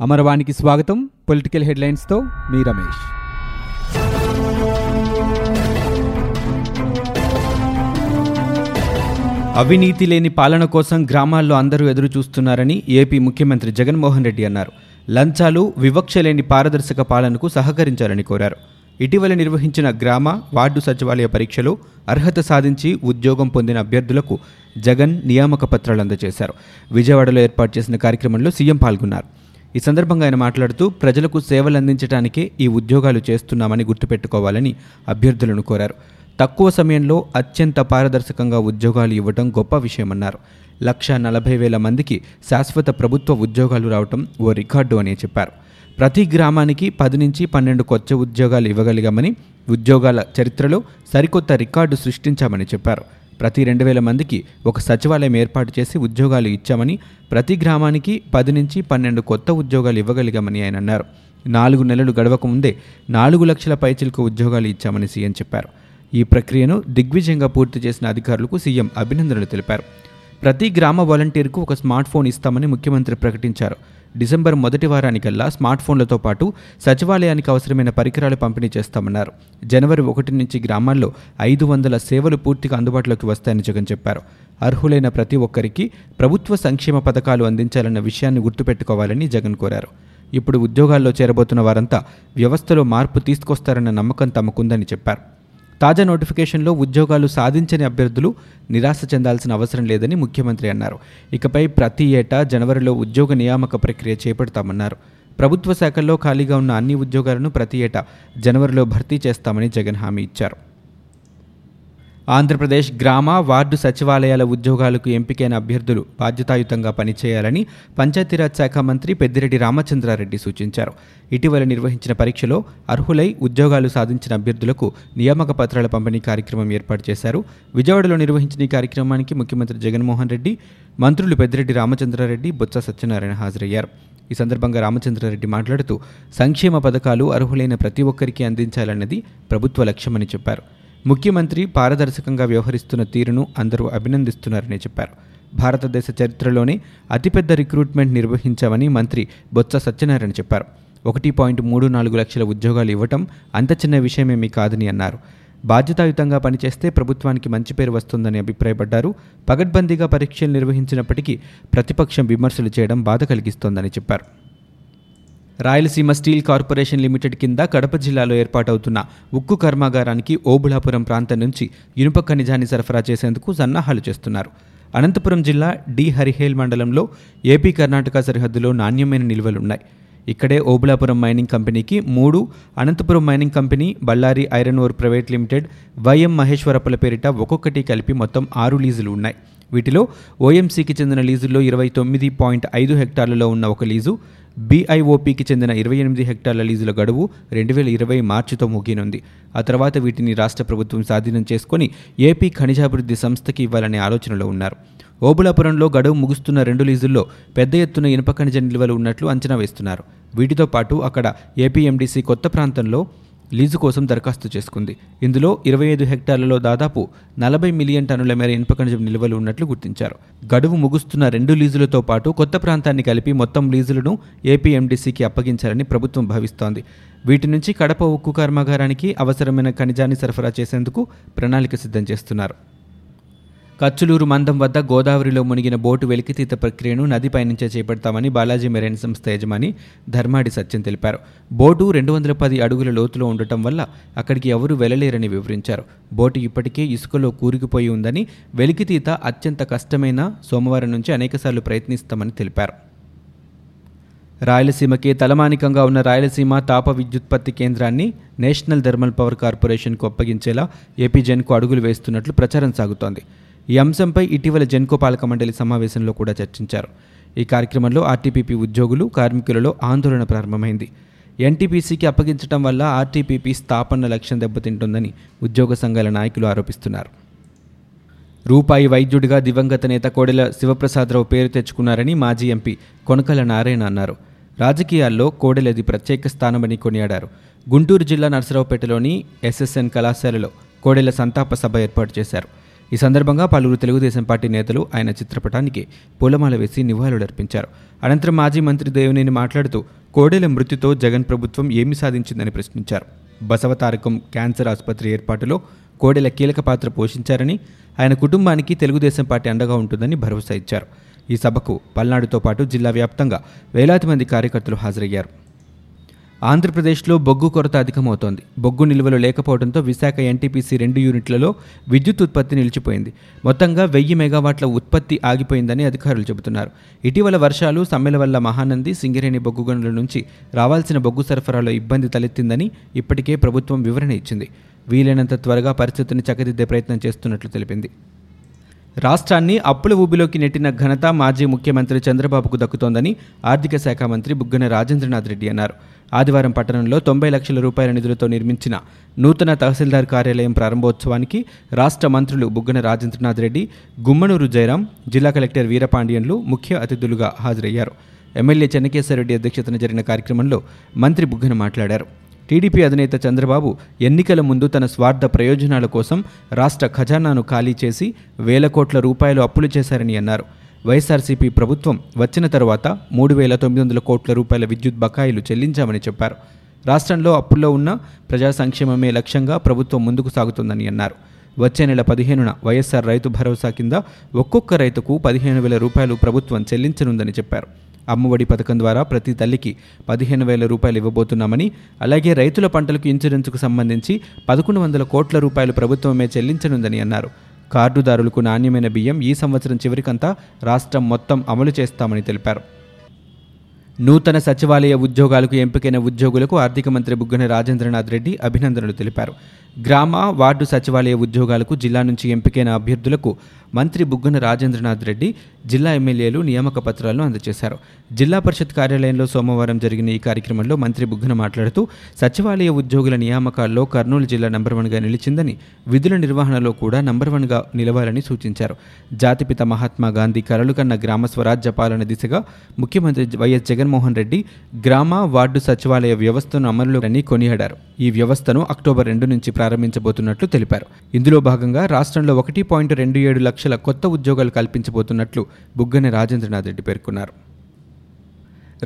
అమరవాణికి స్వాగతం. పొలిటికల్ హెడ్లైన్స్తో మీ రమేష్. అవినీతి లేని పాలన కోసం గ్రామాల్లో అందరూ ఎదురు చూస్తున్నారని ఏపీ ముఖ్యమంత్రి జగన్మోహన్ రెడ్డి అన్నారు. లంచాలు వివక్ష లేని పారదర్శక పాలనకు సహకరించాలని కోరారు. ఇటీవల నిర్వహించిన గ్రామ వార్డు సచివాలయ పరీక్షలో అర్హత సాధించి ఉద్యోగం పొందిన అభ్యర్థులకు జగన్ నియామక పత్రాలు అందజేశారు. విజయవాడలో ఏర్పాటు చేసిన కార్యక్రమంలో సీఎం పాల్గొన్నారు. ఈ సందర్భంగా ఆయన మాట్లాడుతూ ప్రజలకు సేవలు అందించడానికే ఈ ఉద్యోగాలు చేస్తున్నామని గుర్తుపెట్టుకోవాలని అభ్యర్థులను కోరారు. తక్కువ సమయంలో అత్యంత పారదర్శకంగా ఉద్యోగాలు ఇవ్వడం గొప్ప విషయమన్నారు. లక్ష నలభై వేల మందికి శాశ్వత ప్రభుత్వ ఉద్యోగాలు రావటం ఓ రికార్డు అని చెప్పారు. ప్రతి గ్రామానికి పది నుంచి పన్నెండు కొత్త ఉద్యోగాలు ఇవ్వగలిగామని ఉద్యోగాల చరిత్రలో సరికొత్త రికార్డు సృష్టించామని చెప్పారు. ప్రతి రెండు వేల మందికి ఒక సచివాలయం ఏర్పాటు చేసి ఉద్యోగాలు ఇచ్చామని ప్రతి గ్రామానికి పది నుంచి పన్నెండు కొత్త ఉద్యోగాలు ఇవ్వగలిగామని ఆయన అన్నారు. నాలుగు నెలలు గడవక ముందే నాలుగు లక్షల పైచిలకు ఉద్యోగాలు ఇచ్చామని సీఎం చెప్పారు. ఈ ప్రక్రియను దిగ్విజయంగా పూర్తి చేసిన అధికారులకు సీఎం అభినందనలు తెలిపారు. ప్రతి గ్రామ వాలంటీర్కు ఒక స్మార్ట్ ఫోన్ ఇస్తామని ముఖ్యమంత్రి ప్రకటించారు. డిసెంబర్ మొదటి వారానికల్లా స్మార్ట్ ఫోన్లతో పాటు సచివాలయానికి అవసరమైన పరికరాలు పంపిణీ చేస్తామన్నారు. జనవరి ఒకటి నుంచి గ్రామాల్లో ఐదు వందల సేవలు పూర్తిగా అందుబాటులోకి వస్తాయని జగన్ చెప్పారు. అర్హులైన ప్రతి ఒక్కరికి ప్రభుత్వ సంక్షేమ పథకాలు అందించాలన్న విషయాన్ని గుర్తుపెట్టుకోవాలని జగన్ కోరారు. ఇప్పుడు ఉద్యోగాల్లో చేరబోతున్న వారంతా వ్యవస్థలో మార్పు తీసుకొస్తారన్న నమ్మకం తమకుందని చెప్పారు. తాజా నోటిఫికేషన్లో ఉద్యోగాలు సాధించని అభ్యర్థులు నిరాశ చెందాల్సిన అవసరం లేదని ముఖ్యమంత్రి అన్నారు. ఇకపై ప్రతి ఏటా జనవరిలో ఉద్యోగ నియామక ప్రక్రియ చేపడతామన్నారు. ప్రభుత్వ శాఖల్లో ఖాళీగా ఉన్న అన్ని ఉద్యోగాలను ప్రతి ఏటా జనవరిలో భర్తీ చేస్తామని జగన్ హామీ ఇచ్చారు. ఆంధ్రప్రదేశ్ గ్రామ వార్డు సచివాలయాల ఉద్యోగాలకు ఎంపికైన అభ్యర్థులు బాధ్యతాయుతంగా పనిచేయాలని పంచాయతీరాజ్ శాఖ మంత్రి పెద్దిరెడ్డి రామచంద్రారెడ్డి సూచించారు. ఇటీవల నిర్వహించిన పరీక్షలో అర్హులై ఉద్యోగాలు సాధించిన అభ్యర్థులకు నియామక పత్రాల పంపిణీ కార్యక్రమం ఏర్పాటు చేశారు. విజయవాడలో నిర్వహించిన ఈ కార్యక్రమానికి ముఖ్యమంత్రి జగన్మోహన్ రెడ్డి మంత్రులు పెద్దిరెడ్డి రామచంద్రారెడ్డి బొత్స సత్యనారాయణ హాజరయ్యారు. ఈ సందర్భంగా రామచంద్రారెడ్డి మాట్లాడుతూ సంక్షేమ పథకాలు అర్హులైన ప్రతి ఒక్కరికి అందించాలన్నది ప్రభుత్వ లక్ష్యమని చెప్పారు. ముఖ్యమంత్రి పారదర్శకంగా వ్యవహరిస్తున్న తీరును అందరూ అభినందిస్తున్నారని చెప్పారు. భారతదేశ చరిత్రలోనే అతిపెద్ద రిక్రూట్మెంట్ నిర్వహించామని మంత్రి బొత్స సత్యనారాయణ చెప్పారు. ఒకటి పాయింట్ మూడు నాలుగు లక్షల ఉద్యోగాలు ఇవ్వటం అంత చిన్న విషయమేమీ కాదని అన్నారు. బాధ్యతాయుతంగా పనిచేస్తే ప్రభుత్వానికి మంచి పేరు వస్తుందని అభిప్రాయపడ్డారు. పగడ్బందీగా పరీక్షలు నిర్వహించినప్పటికీ ప్రతిపక్షం విమర్శలు చేయడం బాధ కలిగిస్తోందని చెప్పారు. రాయలసీమ స్టీల్ కార్పొరేషన్ లిమిటెడ్ కింద కడప జిల్లాలో ఏర్పాటవుతున్న ఉక్కు కర్మాగారానికి ఓబుళాపురం ప్రాంతం నుంచి ఇనుప ఖనిజాన్ని సరఫరా చేసేందుకు సన్నాహాలు చేస్తున్నారు. అనంతపురం జిల్లా డి హరిహేల్ మండలంలో ఏపీ కర్ణాటక సరిహద్దులో నాణ్యమైన నిల్వలున్నాయి. ఇక్కడే ఓబులాపురం మైనింగ్ కంపెనీకి మూడు Anantapuram mining company Bellary iron ore private limited YM మహేశ్వరప్పల పేరిట ఒక్కొక్కటి కలిపి మొత్తం ఆరు లీజులు ఉన్నాయి. వీటిలో ఓఎంసీకి చెందిన లీజుల్లో ఇరవై తొమ్మిది పాయింట్ ఐదు హెక్టార్లలో ఉన్న ఒక లీజు బీఐఓపీకి చెందిన ఇరవై ఎనిమిది హెక్టార్ల లీజుల గడువు రెండు వేల ఇరవై మార్చితో ముగినుంది ఆ తర్వాత వీటిని రాష్ట్ర ప్రభుత్వం స్వాధీనం చేసుకుని ఏపీ ఖనిజాభివృద్ధి సంస్థకి ఇవ్వాలనే ఆలోచనలో ఉన్నారు. ఓబులాపురంలో గడువు ముగుస్తున్న రెండు లీజుల్లో పెద్ద ఎత్తున ఇనుప ఖనిజ నిల్వలు ఉన్నట్లు అంచనా వేస్తున్నారు. వీటితో పాటు అక్కడ ఏపీఎండీసీ కొత్త ప్రాంతంలో లీజు కోసం దరఖాస్తు చేసుకుంది. ఇందులో ఇరవై ఐదు హెక్టార్లలో దాదాపు నలభై మిలియన్ టన్నుల మేర ఇనుప ఖనిజం నిల్వలు ఉన్నట్లు గుర్తించారు. గడువు ముగుస్తున్న రెండు లీజులతో పాటు కొత్త ప్రాంతాన్ని కలిపి మొత్తం లీజులను ఏపీఎండీసీకి అప్పగించాలని ప్రభుత్వం భావిస్తోంది. వీటి నుంచి కడప ఉక్కు కర్మాగారానికి అవసరమైన ఖనిజాన్ని సరఫరా చేసేందుకు ప్రణాళిక సిద్ధం చేస్తున్నారు. కచ్చులూరు మందం వద్ద గోదావరిలో మునిగిన బోటు వెలికితీత ప్రక్రియను నదిపై నుంచే చేపడతామని బాలాజీ మెరైన్ సంస్థ యజమాని ధర్మాడి సత్యం తెలిపారు. బోటు రెండు వందల పది అడుగుల లోతులో ఉండటం వల్ల అక్కడికి ఎవరూ వెళ్ళలేరని వివరించారు. బోటు ఇప్పటికే ఇసుకలో కూరుకుపోయి ఉందని వెలికితీత అత్యంత కష్టమైన సోమవారం నుంచి అనేకసార్లు ప్రయత్నిస్తామని తెలిపారు. రాయలసీమకి తలమానికంగా ఉన్న రాయలసీమ తాప విద్యుత్పత్తి కేంద్రాన్ని నేషనల్ థర్మల్ పవర్ కార్పొరేషన్కు అప్పగించేలా ఏపీ జెన్కు అడుగులు వేస్తున్నట్లు ప్రచారం సాగుతోంది. ఈ అంశంపై ఇటీవల జెన్కో పాలక మండలి సమావేశంలో కూడా చర్చించారు. ఈ కార్యక్రమంలో ఆర్టీపీపీ ఉద్యోగులు కార్మికులలో ఆందోళన ప్రారంభమైంది. ఎన్టీపీసీకి అప్పగించడం వల్ల ఆర్టీపీపీ స్థాపన లక్ష్యం దెబ్బతింటుందని ఉద్యోగ సంఘాల నాయకులు ఆరోపిస్తున్నారు. రూపాయి వైద్యుడిగా దివంగత నేత కోడెల శివప్రసాదరావు పేరు తెచ్చుకున్నారని మాజీ ఎంపీ కొనకల నారాయణ అన్నారు. రాజకీయాల్లో కోడెలది ప్రత్యేక స్థానమని కొనియాడారు. గుంటూరు జిల్లా నర్సరావుపేటలోని ఎస్ఎస్ఎన్ కళాశాలలో కోడెల సంతాప సభ ఏర్పాటు చేశారు. ఈ సందర్భంగా పలువురు తెలుగుదేశం పార్టీ నేతలు ఆయన చిత్రపటానికి పూలమాల వేసి నివాళులర్పించారు అనంతరం మాజీ మంత్రి దేవినేని మాట్లాడుతూ కోడెల మృతితో జగన్ ప్రభుత్వం ఏమి సాధించిందని ప్రశ్నించారు. బసవతారకం క్యాన్సర్ ఆసుపత్రి ఏర్పాటులో కోడెల కీలక పాత్ర పోషించారని ఆయన కుటుంబానికి తెలుగుదేశం పార్టీ అండగా ఉంటుందని భరోసా ఇచ్చారు. ఈ సభకు పల్నాడుతో పాటు జిల్లా వ్యాప్తంగా వేలాది మంది కార్యకర్తలు హాజరయ్యారు. ఆంధ్రప్రదేశ్లో బొగ్గు కొరత అధికమవుతోంది. బొగ్గు నిల్వలు లేకపోవడంతో విశాఖ ఎన్టీపీసీ రెండు యూనిట్లలో విద్యుత్ ఉత్పత్తి నిలిచిపోయింది. మొత్తంగా వెయ్యి మెగావాట్ల ఉత్పత్తి ఆగిపోయిందని అధికారులు చెబుతున్నారు. ఇటీవల వర్షాలు సమ్మెల వల్ల మహానంది సింగరేణి బొగ్గు గనుల నుంచి రావాల్సిన బొగ్గు సరఫరాలో ఇబ్బంది తలెత్తిందని ఇప్పటికే ప్రభుత్వం వివరణ ఇచ్చింది. వీలైనంత త్వరగా పరిస్థితిని చక్కదిద్దే ప్రయత్నం చేస్తున్నట్లు తెలిపింది. రాష్ట్రాన్ని అప్పుల ఊబిలోకి నెట్టిన ఘనత మాజీ ముఖ్యమంత్రి చంద్రబాబుకు దక్కుతోందని ఆర్థిక శాఖ మంత్రి బుగ్గన రాజేంద్రనాథ్ రెడ్డి అన్నారు. ఆదివారం పట్టణంలో తొంభై లక్షల రూపాయల నిధులతో నిర్మించిన నూతన తహసీల్దార్ కార్యాలయం ప్రారంభోత్సవానికి రాష్ట్ర మంత్రులు బుగ్గన రాజేంద్రనాథ్ రెడ్డి గుమ్మనూరు జయరాం జిల్లా కలెక్టర్ వీరపాండియన్లు ముఖ్య అతిథులుగా హాజరయ్యారు. ఎమ్మెల్యే చెన్నకేశ్వరరెడ్డి అధ్యక్షతన జరిగిన కార్యక్రమంలో మంత్రి బుగ్గన మాట్లాడారు. టీడీపీ అధినేత చంద్రబాబు ఎన్నికల ముందు తన స్వార్థ ప్రయోజనాల కోసం రాష్ట్ర ఖజానాను ఖాళీ చేసి వేల కోట్ల రూపాయలు అప్పులు చేశారని అన్నారు. వైఎస్ఆర్సీపీ ప్రభుత్వం వచ్చిన తరువాత మూడు వేల తొమ్మిది వందల కోట్ల రూపాయల విద్యుత్ బకాయిలు చెల్లించామని చెప్పారు. రాష్ట్రంలో అప్పుల్లో ఉన్న ప్రజా సంక్షేమమే లక్ష్యంగా ప్రభుత్వం ముందుకు సాగుతుందని అన్నారు. వచ్చే నెల పదిహేనున వైఎస్ఆర్ రైతు భరోసా కింద ఒక్కొక్క రైతుకు పదిహేను వేల రూపాయలు ప్రభుత్వం చెల్లించనుందని చెప్పారు. అమ్మఒడి పథకం ద్వారా ప్రతి తల్లికి పదిహేను వేల రూపాయలు ఇవ్వబోతున్నామని అలాగే రైతుల పంటలకు ఇన్సూరెన్స్కు సంబంధించి పదకొండు వందల కోట్ల రూపాయలు ప్రభుత్వమే చెల్లించనుందని అన్నారు. కార్డుదారులకు నాణ్యమైన బియ్యం ఈ సంవత్సరం చివరికంతా రాష్ట్రం మొత్తం అమలు చేస్తామని తెలిపారు. నూతన సచివాలయ ఉద్యోగాలకు ఎంపికైన ఉద్యోగులకు ఆర్థిక మంత్రి బుగ్గన రాజేంద్రనాథ్ రెడ్డి అభినందనలు తెలిపారు. గ్రామ వార్డు సచివాలయ ఉద్యోగాలకు జిల్లా నుంచి ఎంపికైన అభ్యర్థులకు మంత్రి బుగ్గన రాజేంద్రనాథ్ రెడ్డి జిల్లా ఎమ్మెల్యేలు నియామక పత్రాలను అందజేశారు. జిల్లా పరిషత్ కార్యాలయంలో సోమవారం జరిగిన ఈ కార్యక్రమంలో మంత్రి బుగ్గన మాట్లాడుతూ సచివాలయ ఉద్యోగుల నియామకాల్లో కర్నూలు జిల్లా నంబర్ వన్గా నిలిచిందని విధుల నిర్వహణలో కూడా నంబర్ వన్గా నిలవాలని సూచించారు. జాతిపిత మహాత్మా గాంధీ కలలు కన్న గ్రామ స్వరాజ్య పాలన దిశగా ముఖ్యమంత్రి వైఎస్ జగన్ జగన్మోహన్ రెడ్డి గ్రామ వార్డు సచివాలయ వ్యవస్థను అమలులోని కొనియాడారు. ఈ వ్యవస్థను అక్టోబర్ రెండు నుంచి ప్రారంభించబోతున్నట్లు తెలిపారు. ఇందులో భాగంగా రాష్ట్రంలో ఒకటి పాయింట్ రెండు ఏడు లక్షల కొత్త ఉద్యోగాలు కల్పించబోతున్నట్లు బుగ్గన రాజేంద్రనాథ్ రెడ్డి పేర్కొన్నారు.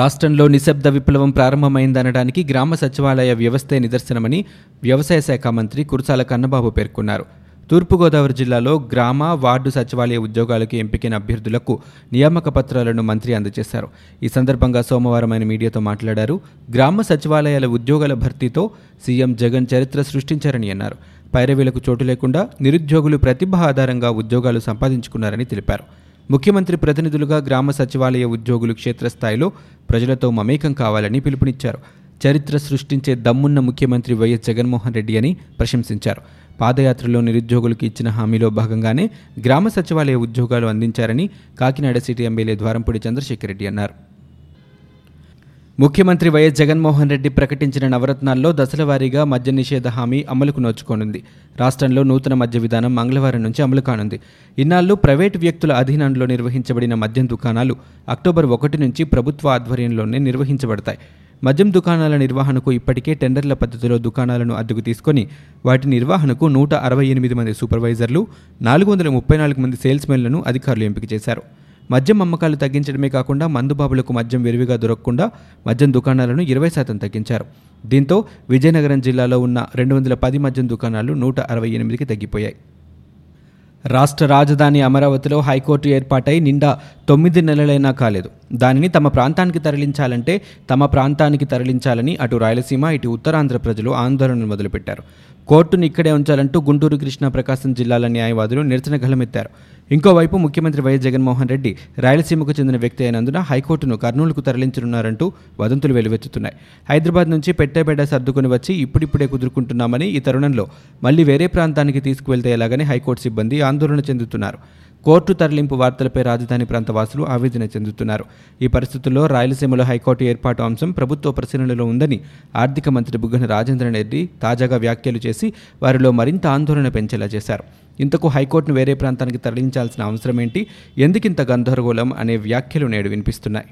రాష్ట్రంలో నిశ్శబ్ద విప్లవం ప్రారంభమైందనడానికి గ్రామ సచివాలయ వ్యవస్థే నిదర్శనమని వ్యవసాయ శాఖ మంత్రి కురసాల కన్నబాబు పేర్కొన్నారు. తూర్పుగోదావరి జిల్లాలో గ్రామ వార్డు సచివాలయ ఉద్యోగాలకు ఎంపికైన అభ్యర్థులకు నియామక పత్రాలను మంత్రి అందజేశారు. ఈ సందర్భంగా సోమవారం ఆయన మీడియాతో మాట్లాడారు. గ్రామ సచివాలయాల ఉద్యోగాల భర్తీతో సీఎం జగన్ చరిత్ర సృష్టించారని అన్నారు. పైరవీలకు చోటు లేకుండా నిరుద్యోగులు ప్రతిభ ఆధారంగా ఉద్యోగాలు సంపాదించుకున్నారని తెలిపారు. ముఖ్యమంత్రి ప్రతినిధులుగా గ్రామ సచివాలయ ఉద్యోగులు క్షేత్రస్థాయిలో ప్రజలతో మమేకం కావాలని పిలుపునిచ్చారు. చరిత్ర సృష్టించే దమ్మున్న ముఖ్యమంత్రి వైఎస్ జగన్మోహన్ రెడ్డి అని ప్రశంసించారు. పాదయాత్రలో నిరుద్యోగులకు ఇచ్చిన హామీలో భాగంగానే గ్రామ సచివాలయ ఉద్యోగాలు అందించారని కాకినాడ సిటీ ఎమ్మెల్యే ద్వారంపూడి చంద్రశేఖర్ రెడ్డి అన్నారు. ముఖ్యమంత్రి వైఎస్ జగన్మోహన్ రెడ్డి ప్రకటించిన నవరత్నాల్లో దశల వారీగా మద్య నిషేధ హామీ అమలుకు నోచుకోనుంది. రాష్ట్రంలో నూతన మద్య విధానం మంగళవారం నుంచి అమలు కానుంది. ఇన్నాళ్ళు ప్రైవేటు వ్యక్తుల అధీనంలో నిర్వహించబడిన మద్యం దుకాణాలు అక్టోబర్ ఒకటి నుంచి ప్రభుత్వ ఆధ్వర్యంలోనే నిర్వహించబడతాయి. మద్యం దుకాణాల నిర్వహణకు ఇప్పటికే టెండర్ల పద్ధతిలో దుకాణాలను అద్దెకు తీసుకొని వాటి నిర్వహణకు నూట అరవై ఎనిమిది మంది సూపర్వైజర్లు నాలుగు వందల ముప్పై నాలుగు మంది సేల్స్మెన్లను అధికారులు ఎంపిక చేశారు. మద్యం అమ్మకాలు తగ్గించడమే కాకుండా మందుబాబులకు మద్యం విరివిగా దొరకకుండా మద్యం దుకాణాలను ఇరవై శాతం తగ్గించారు. దీంతో విజయనగరం జిల్లాలో ఉన్న రెండు వందల పది మద్యం దుకాణాలు నూట అరవై ఎనిమిదికి తగ్గిపోయాయి. రాష్ట్ర రాజధాని అమరావతిలో హైకోర్టు ఏర్పాటై నిండా తొమ్మిది నెలలైనా కాలేదు. దానిని తమ ప్రాంతానికి తరలించాలంటే తమ ప్రాంతానికి తరలించాలని అటు రాయలసీమ ఇటు ఉత్తరాంధ్ర ప్రజలు ఆందోళనలు మొదలుపెట్టారు. కోర్టును ఇక్కడే ఉంచాలంటూ గుంటూరు కృష్ణా ప్రకాశం జిల్లాల న్యాయవాదులు నిరసన గలమెత్తారు ఇంకోవైపు ముఖ్యమంత్రి వైఎస్ జగన్మోహన్ రెడ్డి రాయలసీమకు చెందిన వ్యక్తి అయినందున హైకోర్టును కర్నూలుకు తరలించనున్నారంటూ వదంతులు వెలువెత్తుతున్నాయి. హైదరాబాద్ నుంచి పెట్టేబెడ్డ సర్దుకుని వచ్చి ఇప్పుడిప్పుడే కుదురుకుంటున్నామని ఈ తరుణంలో మళ్ళీ వేరే ప్రాంతానికి తీసుకువెళ్తే ఎలాగని హైకోర్టు సిబ్బంది ఆందోళన చెందుతున్నారు. కోర్టు తరలింపు వార్తలపై రాజధాని ప్రాంత వాసులు ఆవేదన చెందుతున్నారు. ఈ పరిస్థితుల్లో రాయలసీమలో హైకోర్టు ఏర్పాటు అంశం ప్రభుత్వ పరిశీలనలో ఉందని ఆర్థిక మంత్రి బుగ్గన రాజేంద్ర రెడ్డి తాజాగా వ్యాఖ్యలు చేసి వారిలో మరింత ఆందోళన పెంచేలా చేశారు. ఇంతకు హైకోర్టును వేరే ప్రాంతానికి తరలించాల్సిన అవసరం ఏంటి ఎందుకింత గందరగోళం? అనే వ్యాఖ్యలు నేడు వినిపిస్తున్నాయి.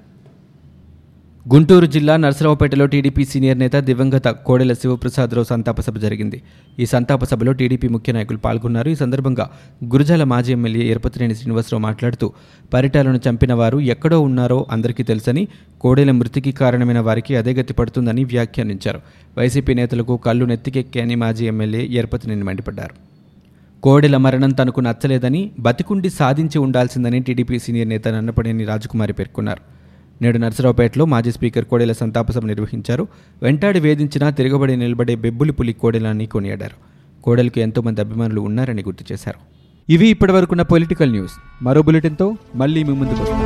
గుంటూరు జిల్లా నరసరావుపేటలో టీడీపీ సీనియర్ నేత దివంగత కోడెల శివప్రసాదరావు సంతాప సభ జరిగింది. ఈ సంతాప సభలో టీడీపీ ముఖ్య నాయకులు పాల్గొన్నారు. ఈ సందర్భంగా గురుజాల మాజీ ఎమ్మెల్యే ఎరపతినేని శ్రీనివాసరావు మాట్లాడుతూ పరిటాలను చంపిన వారు ఎక్కడో ఉన్నారో అందరికీ తెలుసని కోడెల మృతికి కారణమైన వారికి అదే గతి పడుతుందని వ్యాఖ్యానించారు. వైసీపీ నేతలకు కళ్ళు నెత్తికెక్కాయని మాజీ ఎమ్మెల్యే ఎరపతినేని మండిపడ్డారు. కోడెల మరణం తనకు నచ్చలేదని బతికుండి సాధించి ఉండాల్సిందని టీడీపీ సీనియర్ నేత నన్నపనేని రాజకుమారి పేర్కొన్నారు. నేడు నర్సరావుపేటలో మాజీ స్పీకర్ కోడెల సంతాప సభ నిర్వహించారు. వెంటాడి వేధించినా తిరగబడి నిలబడే బెబ్బులి పులి కోడెలని కొనియాడారు. కోడెలకు ఎంతోమంది అభిమానులు ఉన్నారని గుర్తు చేశారు. ఇవి ఇప్పటివరకున్న పొలిటికల్ న్యూస్. మరో బులెటిన్తో మళ్ళీ మీ ముందుకు వస్తాం.